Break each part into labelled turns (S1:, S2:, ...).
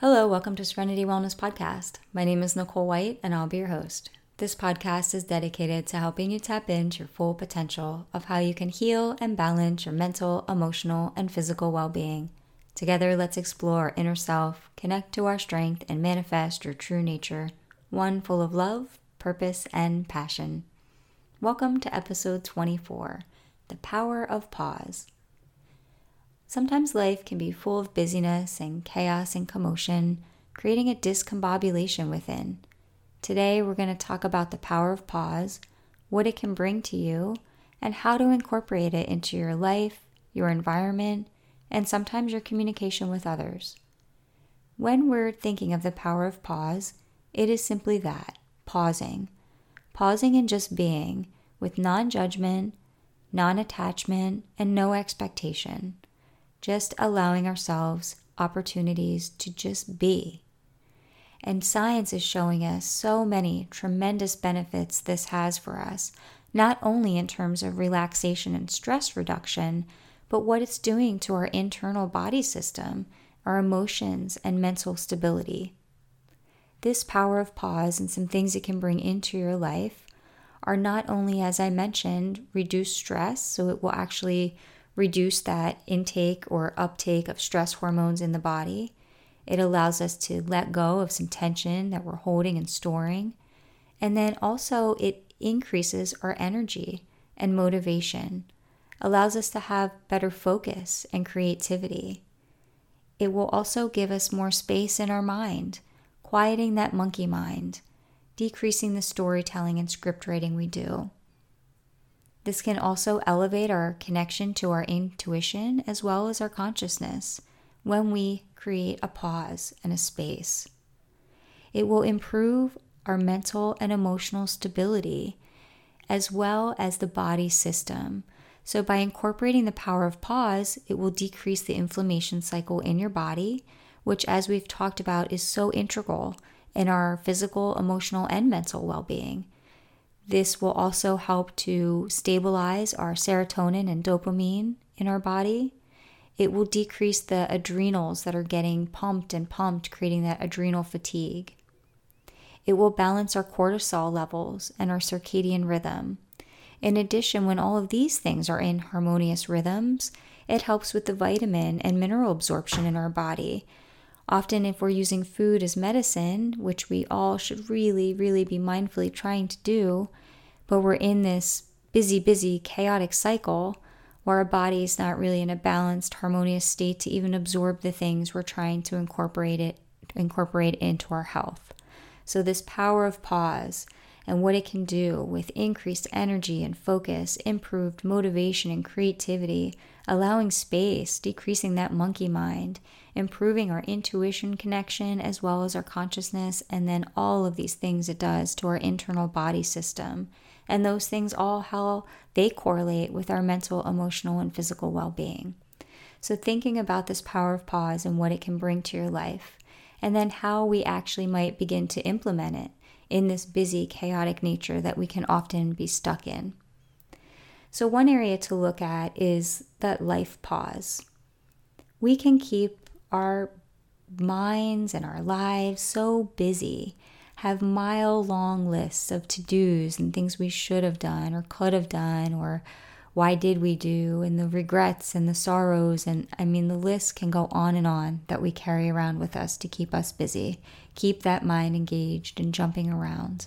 S1: Hello, welcome to Serenity Wellness Podcast. My name is Nicole White, and I'll be your host. This podcast is dedicated to helping you tap into your full potential of how you can heal and balance your mental, emotional, and physical well being. Together, let's explore our inner self, connect to our strength, and manifest your true nature, one full of love, purpose, and passion. Welcome to episode 24 The Power of Pause. Sometimes life can be full of busyness and chaos and commotion, creating a discombobulation within. Today, we're going to talk about the power of pause, what it can bring to you, and how to incorporate it into your life, your environment, and sometimes your communication with others. When we're thinking of the power of pause, it is simply that pausing. Pausing and just being with non judgment, non attachment, and no expectation just allowing ourselves opportunities to just be. And science is showing us so many tremendous benefits this has for us, not only in terms of relaxation and stress reduction, but what it's doing to our internal body system, our emotions, and mental stability. This power of pause and some things it can bring into your life are not only, as I mentioned, reduce stress, so it will actually reduce that intake or uptake of stress hormones in the body. It allows us to let go of some tension that we're holding and storing. And then also, it increases our energy and motivation, allows us to have better focus and creativity. It will also give us more space in our mind, quieting that monkey mind, decreasing the storytelling and script writing we do. This can also elevate our connection to our intuition as well as our consciousness when we create a pause and a space. It will improve our mental and emotional stability as well as the body system. So, by incorporating the power of pause, it will decrease the inflammation cycle in your body, which, as we've talked about, is so integral in our physical, emotional, and mental well being. This will also help to stabilize our serotonin and dopamine in our body. It will decrease the adrenals that are getting pumped and pumped, creating that adrenal fatigue. It will balance our cortisol levels and our circadian rhythm. In addition, when all of these things are in harmonious rhythms, it helps with the vitamin and mineral absorption in our body, Often, if we're using food as medicine, which we all should really, really be mindfully trying to do, but we're in this busy, busy, chaotic cycle where our body is not really in a balanced, harmonious state to even absorb the things we're trying to incorporate it incorporate into our health. So this power of pause and what it can do with increased energy and focus, improved motivation and creativity, allowing space, decreasing that monkey mind, improving our intuition connection as well as our consciousness, and then all of these things it does to our internal body system. And those things all how they correlate with our mental, emotional, and physical well being. So, thinking about this power of pause and what it can bring to your life, and then how we actually might begin to implement it in this busy, chaotic nature that we can often be stuck in. So, one area to look at is that life pause. We can keep our minds and our lives so busy, have mile long lists of to dos and things we should have done or could have done or why did we do and the regrets and the sorrows and i mean the list can go on and on that we carry around with us to keep us busy keep that mind engaged and jumping around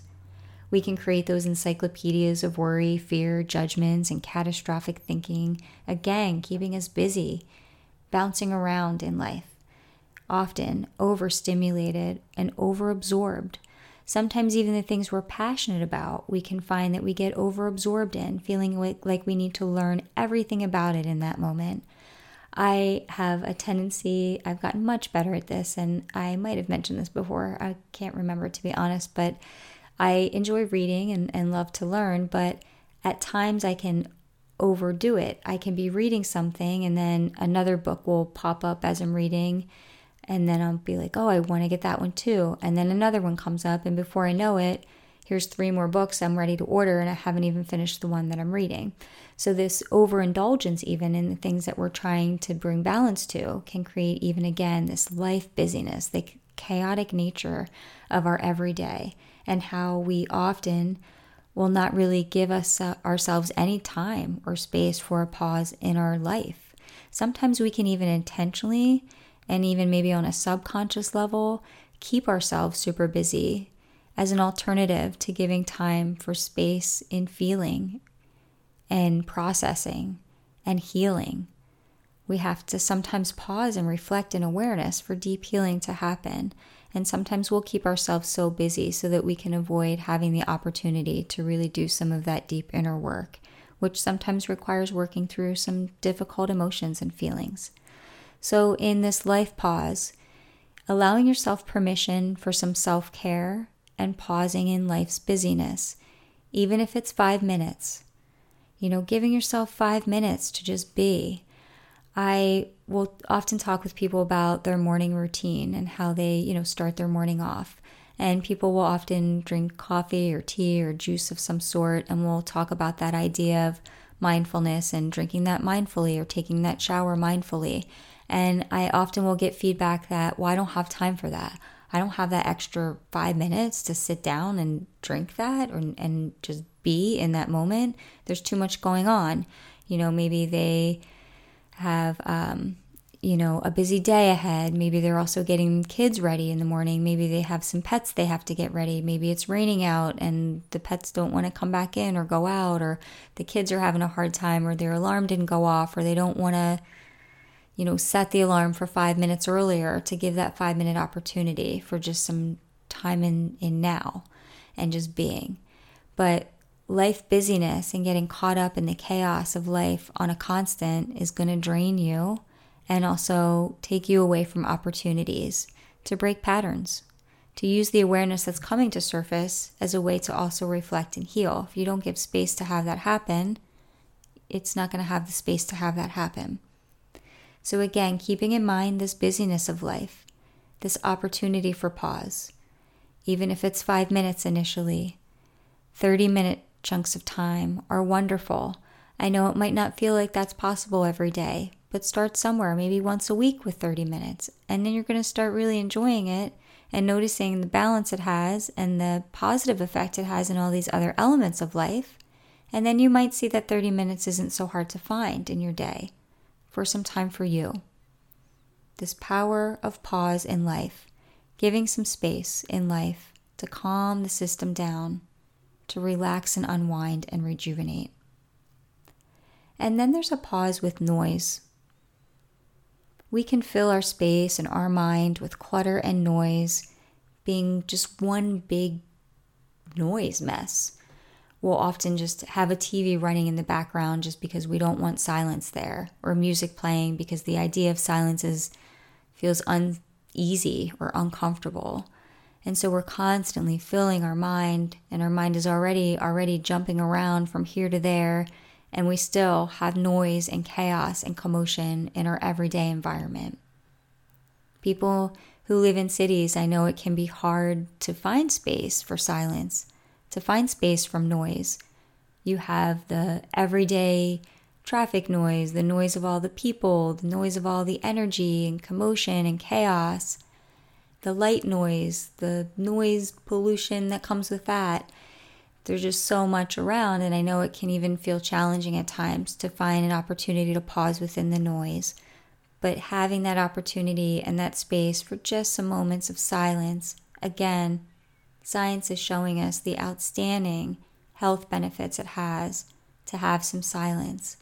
S1: we can create those encyclopedias of worry fear judgments and catastrophic thinking again keeping us busy bouncing around in life often overstimulated and overabsorbed Sometimes, even the things we're passionate about, we can find that we get overabsorbed in, feeling like, we need to learn everything about it in that moment. I have a tendency, I've gotten much better at this, and I might have mentioned this before. I can't remember to be honest, but I enjoy reading and, and love to learn, but at times I can overdo it. I can be reading something, and then another book will pop up as I'm reading and then I'll be like, oh, I want to get that one too. And then another one comes up, and before I know it, here's three more books I'm ready to order, and I haven't even finished the one that I'm reading. So, this overindulgence, even in the things that we're trying to bring balance to, can create, even again, this life busyness, the chaotic nature of our everyday, and how we often will not really give us uh, ourselves any time or space for a pause in our life. Sometimes we can even intentionally and even maybe on a subconscious level keep ourselves super busy as an alternative to giving time for space in feeling and processing and healing. We have to sometimes pause and reflect in awareness for deep healing to happen. And sometimes we'll keep ourselves so busy so that we can avoid having the opportunity to really do some of that deep inner work, which sometimes requires working through some difficult emotions and feelings. So, in this life pause, allowing yourself permission for some self care and pausing in life's busyness, even if it's five minutes. You know, giving yourself five minutes to just be I will often talk with people about their morning routine and how they, you know, start their morning off. And people will often drink coffee or tea or juice of some sort, and we'll talk about that idea of mindfulness and drinking that mindfully or taking that shower mindfully. And I often will get feedback that, well, I don't have time for that. I don't have that extra five minutes to sit down and drink that or, and just be in that moment. There's too much going on. You know, maybe they have, um, you know, a busy day ahead. Maybe they're also getting kids ready in the morning. Maybe they have some pets they have to get ready. Maybe it's raining out and the pets don't want to come back in or go out, or the kids are having a hard time, or their alarm didn't go off, or they don't want to, you know, set the alarm for five minutes earlier to give that five minute opportunity for just some time in, in now and just being. But life busyness and getting caught up in the chaos of life on a constant is going to drain you and also take you away from opportunities to break patterns, to use the awareness that's coming to surface as a way to also reflect and heal. If you don't give space to have that happen, it's not going to have the space to have that happen. So, again, keeping in mind this busyness of life, this opportunity for pause, even if it's five minutes initially, 30 minute chunks of time are wonderful. I know it might not feel like that's possible every day, but start somewhere, maybe once a week with 30 minutes. And then you're going to start really enjoying it and noticing the balance it has and the positive effect it has in all these other elements of life. And then you might see that 30 minutes isn't so hard to find in your day for some time for you. This power of pause in life, giving some space in life to calm the system down to relax and unwind and rejuvenate. And then there's a pause with noise. We can fill our space and our mind with clutter and noise, being just one big noise mess. We'll often just have a TV running in the background just because we don't want silence there, or music playing because the idea of silence is, feels uneasy or uncomfortable. And so we're constantly filling our mind and our mind is already already jumping around from here to there and we still have noise and chaos and commotion in our everyday environment. People who live in cities, I know it can be hard to find space for silence, to find space from noise. You have the everyday traffic noise, the noise of all the people, the noise of all the energy and commotion and chaos the light noise, the noise pollution that comes with that. There's just so much around, and I know it can even feel challenging at times to find an opportunity to pause within the noise. But having that opportunity and that space for just some moments of silence, again, science is showing us the outstanding health benefits it has to have some silence.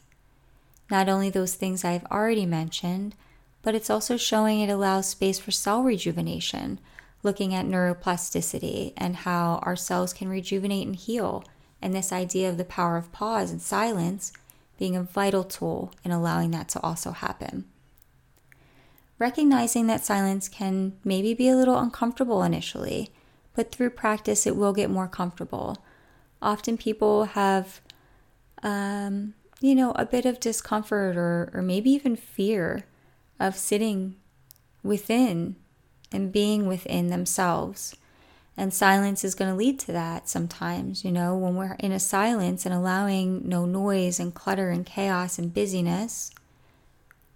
S1: Not only those things I've already mentioned, but it's also showing it allows space for cell rejuvenation, looking at neuroplasticity and how our cells can rejuvenate and heal, and this idea of the power of pause and silence being a vital tool in allowing that to also happen. Recognizing that silence can maybe be a little uncomfortable initially, but through practice it will get more comfortable. Often people have, um, you know, a bit of discomfort or, or maybe even fear of sitting within and being within themselves. And silence is going to lead to that sometimes, you know, when we're in a silence and allowing no noise and clutter and chaos and busyness,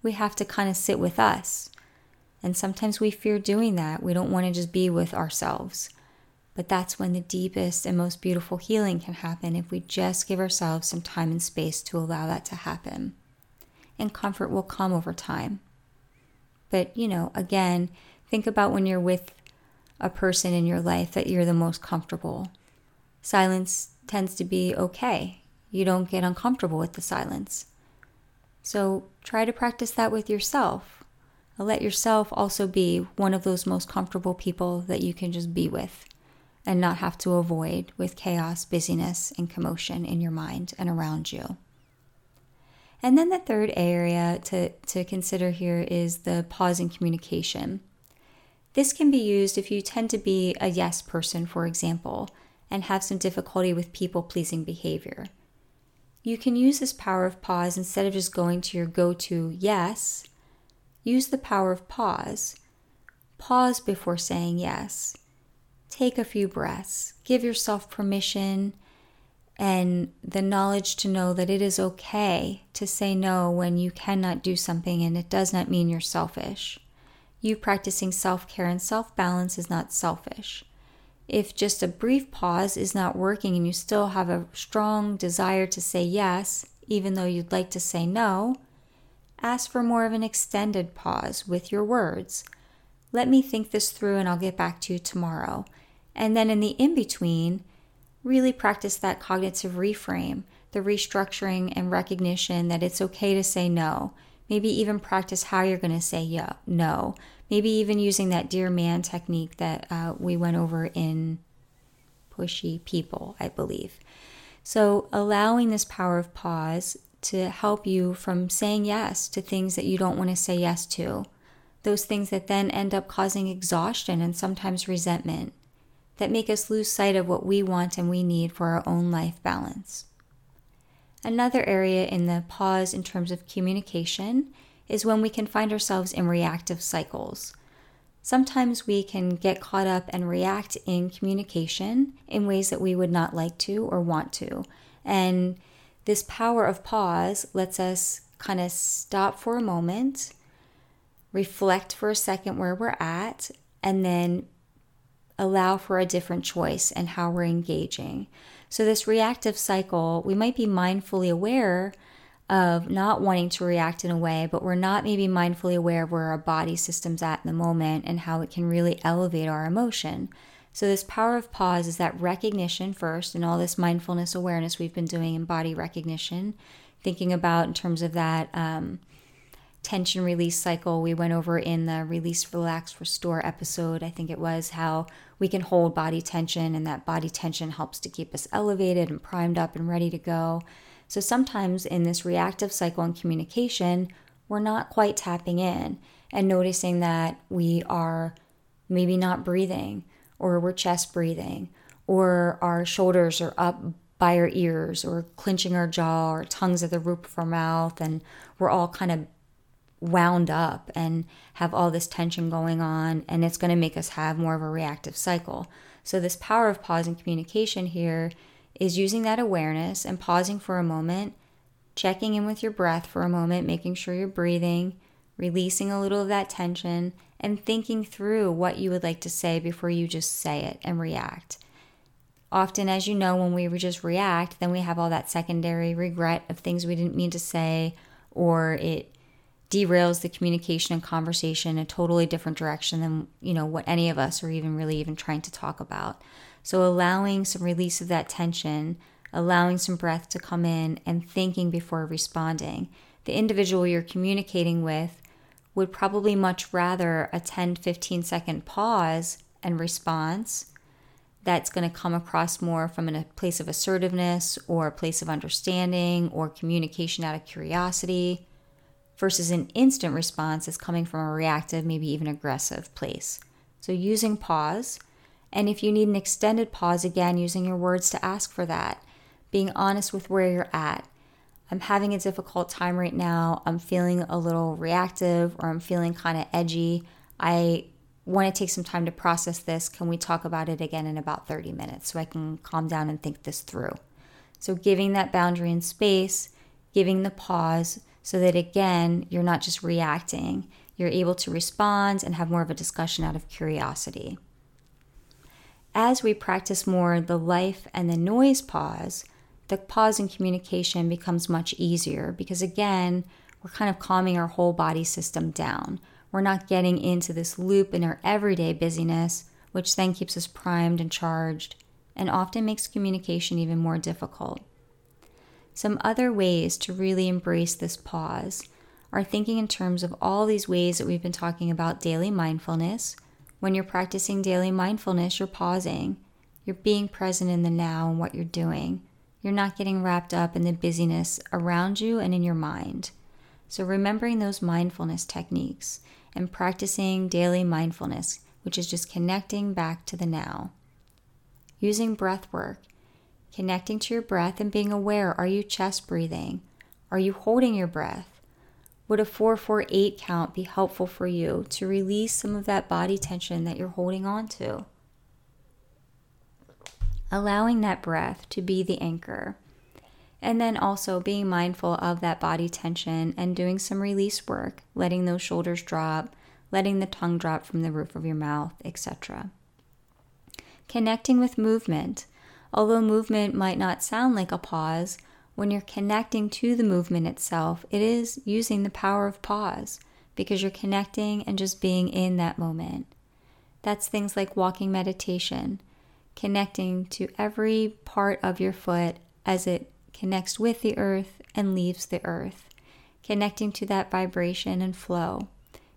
S1: we have to kind of sit with us. And sometimes we fear doing that. We don't want to just be with ourselves. But that's when the deepest and most beautiful healing can happen if we just give ourselves some time and space to allow that to happen. And comfort will come over time. But, you know, again, think about when you're with a person in your life that you're the most comfortable. Silence tends to be okay. You don't get uncomfortable with the silence. So try to practice that with yourself. Let yourself also be one of those most comfortable people that you can just be with and not have to avoid with chaos, busyness, and commotion in your mind and around you. And then the third area to, to consider here is the pause in communication. This can be used if you tend to be a yes person, for example, and have some difficulty with people pleasing behavior. You can use this power of pause instead of just going to your go to yes. Use the power of pause. Pause before saying yes. Take a few breaths. Give yourself permission and the knowledge to know that it is okay to say no when you cannot do something and it does not mean you're selfish. You practicing self care and self balance is not selfish. If just a brief pause is not working and you still have a strong desire to say yes, even though you'd like to say no, ask for more of an extended pause with your words. Let me think this through and I'll get back to you tomorrow. And then in the in between, really practice that cognitive reframe, the restructuring and recognition that it's okay to say no. Maybe even practice how you're going to say yeah, no. Maybe even using that DEAR MAN technique that uh, we went over in Pushy People, I believe. So, allowing this power of pause to help you from saying yes to things that you don't want to say yes to, those things that then end up causing exhaustion and sometimes resentment, that make us lose sight of what we want and we need for our own life balance. Another area in the pause in terms of communication is when we can find ourselves in reactive cycles. Sometimes we can get caught up and react in communication in ways that we would not like to or want to. And this power of pause lets us kind of stop for a moment, reflect for a second where we're at, and then allow for a different choice and how we're engaging. So, this reactive cycle, we might be mindfully aware of not wanting to react in a way, but we're not maybe mindfully aware of where our body system's at in the moment and how it can really elevate our emotion. So, this power of pause is that recognition first, and all this mindfulness awareness we've been doing in body recognition, thinking about in terms of that um, tension release cycle we went over in the release, relax, restore episode. I think it was how we can hold body tension, and that body tension helps to keep us elevated and primed up and ready to go. So sometimes in this reactive cycle in communication, we're not quite tapping in and noticing that we are maybe not breathing, or we're chest breathing, or our shoulders are up by our ears, or clenching our jaw, or tongues at the roof of our mouth, and we're all kind of wound up and have all this tension going on, and it's going to make us have more of a reactive cycle. So, this power of pause and communication here is using that awareness and pausing for a moment, checking in with your breath for a moment, making sure you're breathing, releasing a little of that tension, and thinking through what you would like to say before you just say it and react. Often, as you know, when we just react, then we have all that secondary regret of things we didn't mean to say, or it derails the communication and conversation in a totally different direction than you know what any of us are even really even trying to talk about. So allowing some release of that tension allowing some breath to come in and thinking before responding. The individual you're communicating with would probably much rather a 10 15 second pause and response that's going to come across more from a place of assertiveness or a place of understanding or communication out of curiosity versus an instant response is coming from a reactive, maybe even aggressive place. So, using pause, and if you need an extended pause, again, using your words to ask for that, being honest with where you're at. I'm having a difficult time right now. I'm feeling a little reactive or I'm feeling kind of edgy. I want to take some time to process this. Can we talk about it again in about 30 minutes so I can calm down and think this through? So, giving that boundary and space, giving the pause so that again, you're not just reacting, you're able to respond and have more of a discussion out of curiosity. As we practice more the life and the noise pause, the pause in communication becomes much easier because, again, we're kind of calming our whole body system down. We're not getting into this loop in our everyday busyness, which then keeps us primed and charged and often makes communication even more difficult. Some other ways to really embrace this pause are thinking in terms of all these ways that we've been talking about daily mindfulness. When you're practicing daily mindfulness, you're pausing, you're being present in the now and what you're doing. You're not getting wrapped up in the busyness around you and in your mind. So, remembering those mindfulness techniques and practicing daily mindfulness, which is just connecting back to the now. Using breath work, connecting to your breath and being aware are you chest breathing? Are you holding your breath? Would a 448 count be helpful for you to release some of that body tension that you're holding on to? Allowing that breath to be the anchor. And then also being mindful of that body tension and doing some release work, letting those shoulders drop, letting the tongue drop from the roof of your mouth, etc. Connecting with movement. Although movement might not sound like a pause, when you're connecting to the movement itself, it is using the power of pause because you're connecting and just being in that moment. That's things like walking meditation, connecting to every part of your foot as it connects with the earth and leaves the earth, connecting to that vibration and flow.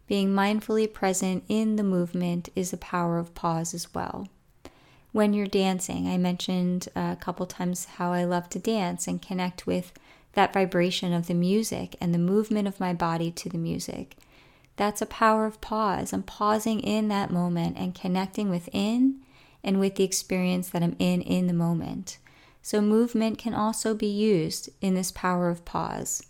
S1: Being mindfully present in the movement is the power of pause as well. When you're dancing, I mentioned a couple times how I love to dance and connect with that vibration of the music and the movement of my body to the music. That's a power of pause. I'm pausing in that moment and connecting within and with the experience that I'm in in the moment. So, movement can also be used in this power of pause.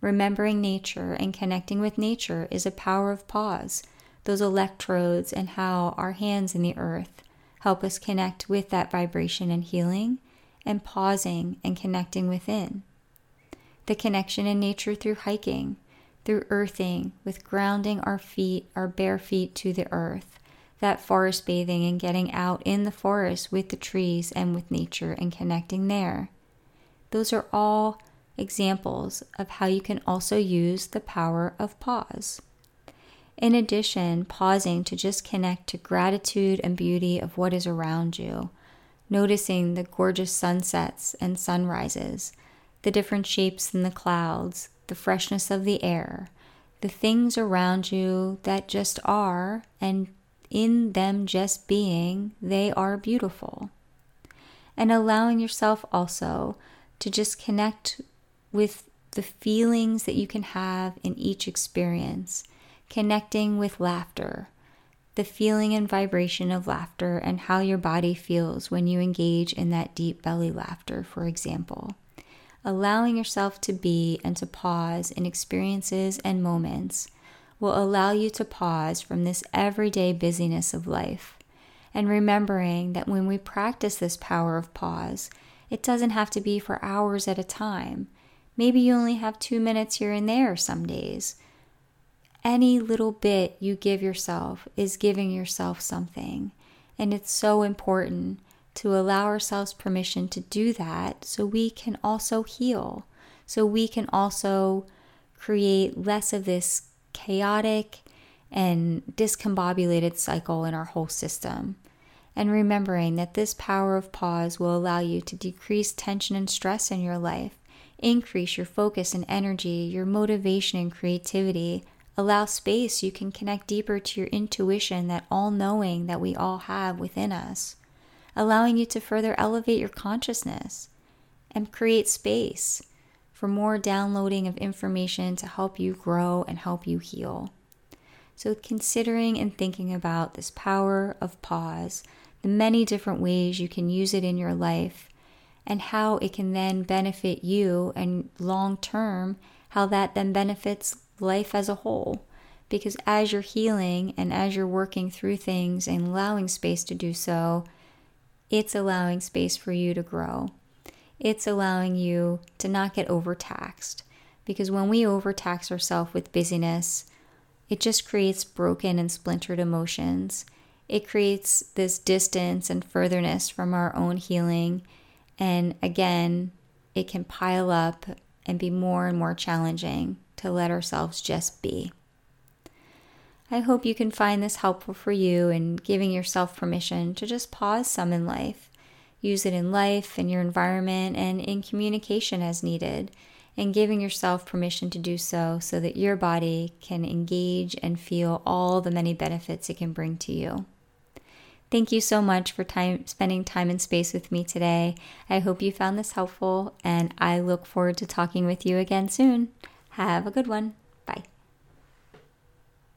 S1: Remembering nature and connecting with nature is a power of pause. Those electrodes and how our hands in the earth help us connect with that vibration and healing, and pausing and connecting within. The connection in nature through hiking, through earthing, with grounding our feet, our bare feet to the earth, that forest bathing and getting out in the forest with the trees and with nature and connecting there. Those are all examples of how you can also use the power of pause. In addition, pausing to just connect to gratitude and beauty of what is around you, noticing the gorgeous sunsets and sunrises, the different shapes in the clouds, the freshness of the air, the things around you that just are and in them just being, they are beautiful. And allowing yourself also to just connect with the feelings that you can have in each experience, connecting with laughter, the feeling and vibration of laughter, and how your body feels when you engage in that deep belly laughter, for example. Allowing yourself to be and to pause in experiences and moments will allow you to pause from this everyday busyness of life. And remembering that when we practice this power of pause, it doesn't have to be for hours at a time. Maybe you only have two minutes here and there some days. Any little bit you give yourself is giving yourself something. And it's so important to allow ourselves permission to do that so we can also heal, so we can also create less of this chaotic and discombobulated cycle in our whole system. And remembering that this power of pause will allow you to decrease tension and stress in your life, increase your focus and energy, your motivation and creativity, allow space you can connect deeper to your intuition, that all knowing that we all have within us, allowing you to further elevate your consciousness and create space for more downloading of information to help you grow and help you heal. So, considering and thinking about this power of pause, the many different ways you can use it in your life, and how it can then benefit you and long term, how that then benefits life as a whole. Because as you're healing and as you're working through things and allowing space to do so, it's allowing space for you to grow. It's allowing you to not get overtaxed. Because when we overtax ourselves with busyness, it just creates broken and splintered emotions. It creates this distance and furtherness from our own healing. And again, it can pile up and be more and more challenging to let ourselves just be. I hope you can find this helpful for you in giving yourself permission to just pause some in life. Use it in life, in your environment, and in communication as needed, and giving yourself permission to do so so that your body can engage and feel all the many benefits it can bring to you. Thank you so much for time spending time and space with me today. I hope you found this helpful and I look forward to talking with you again soon. Have a good one.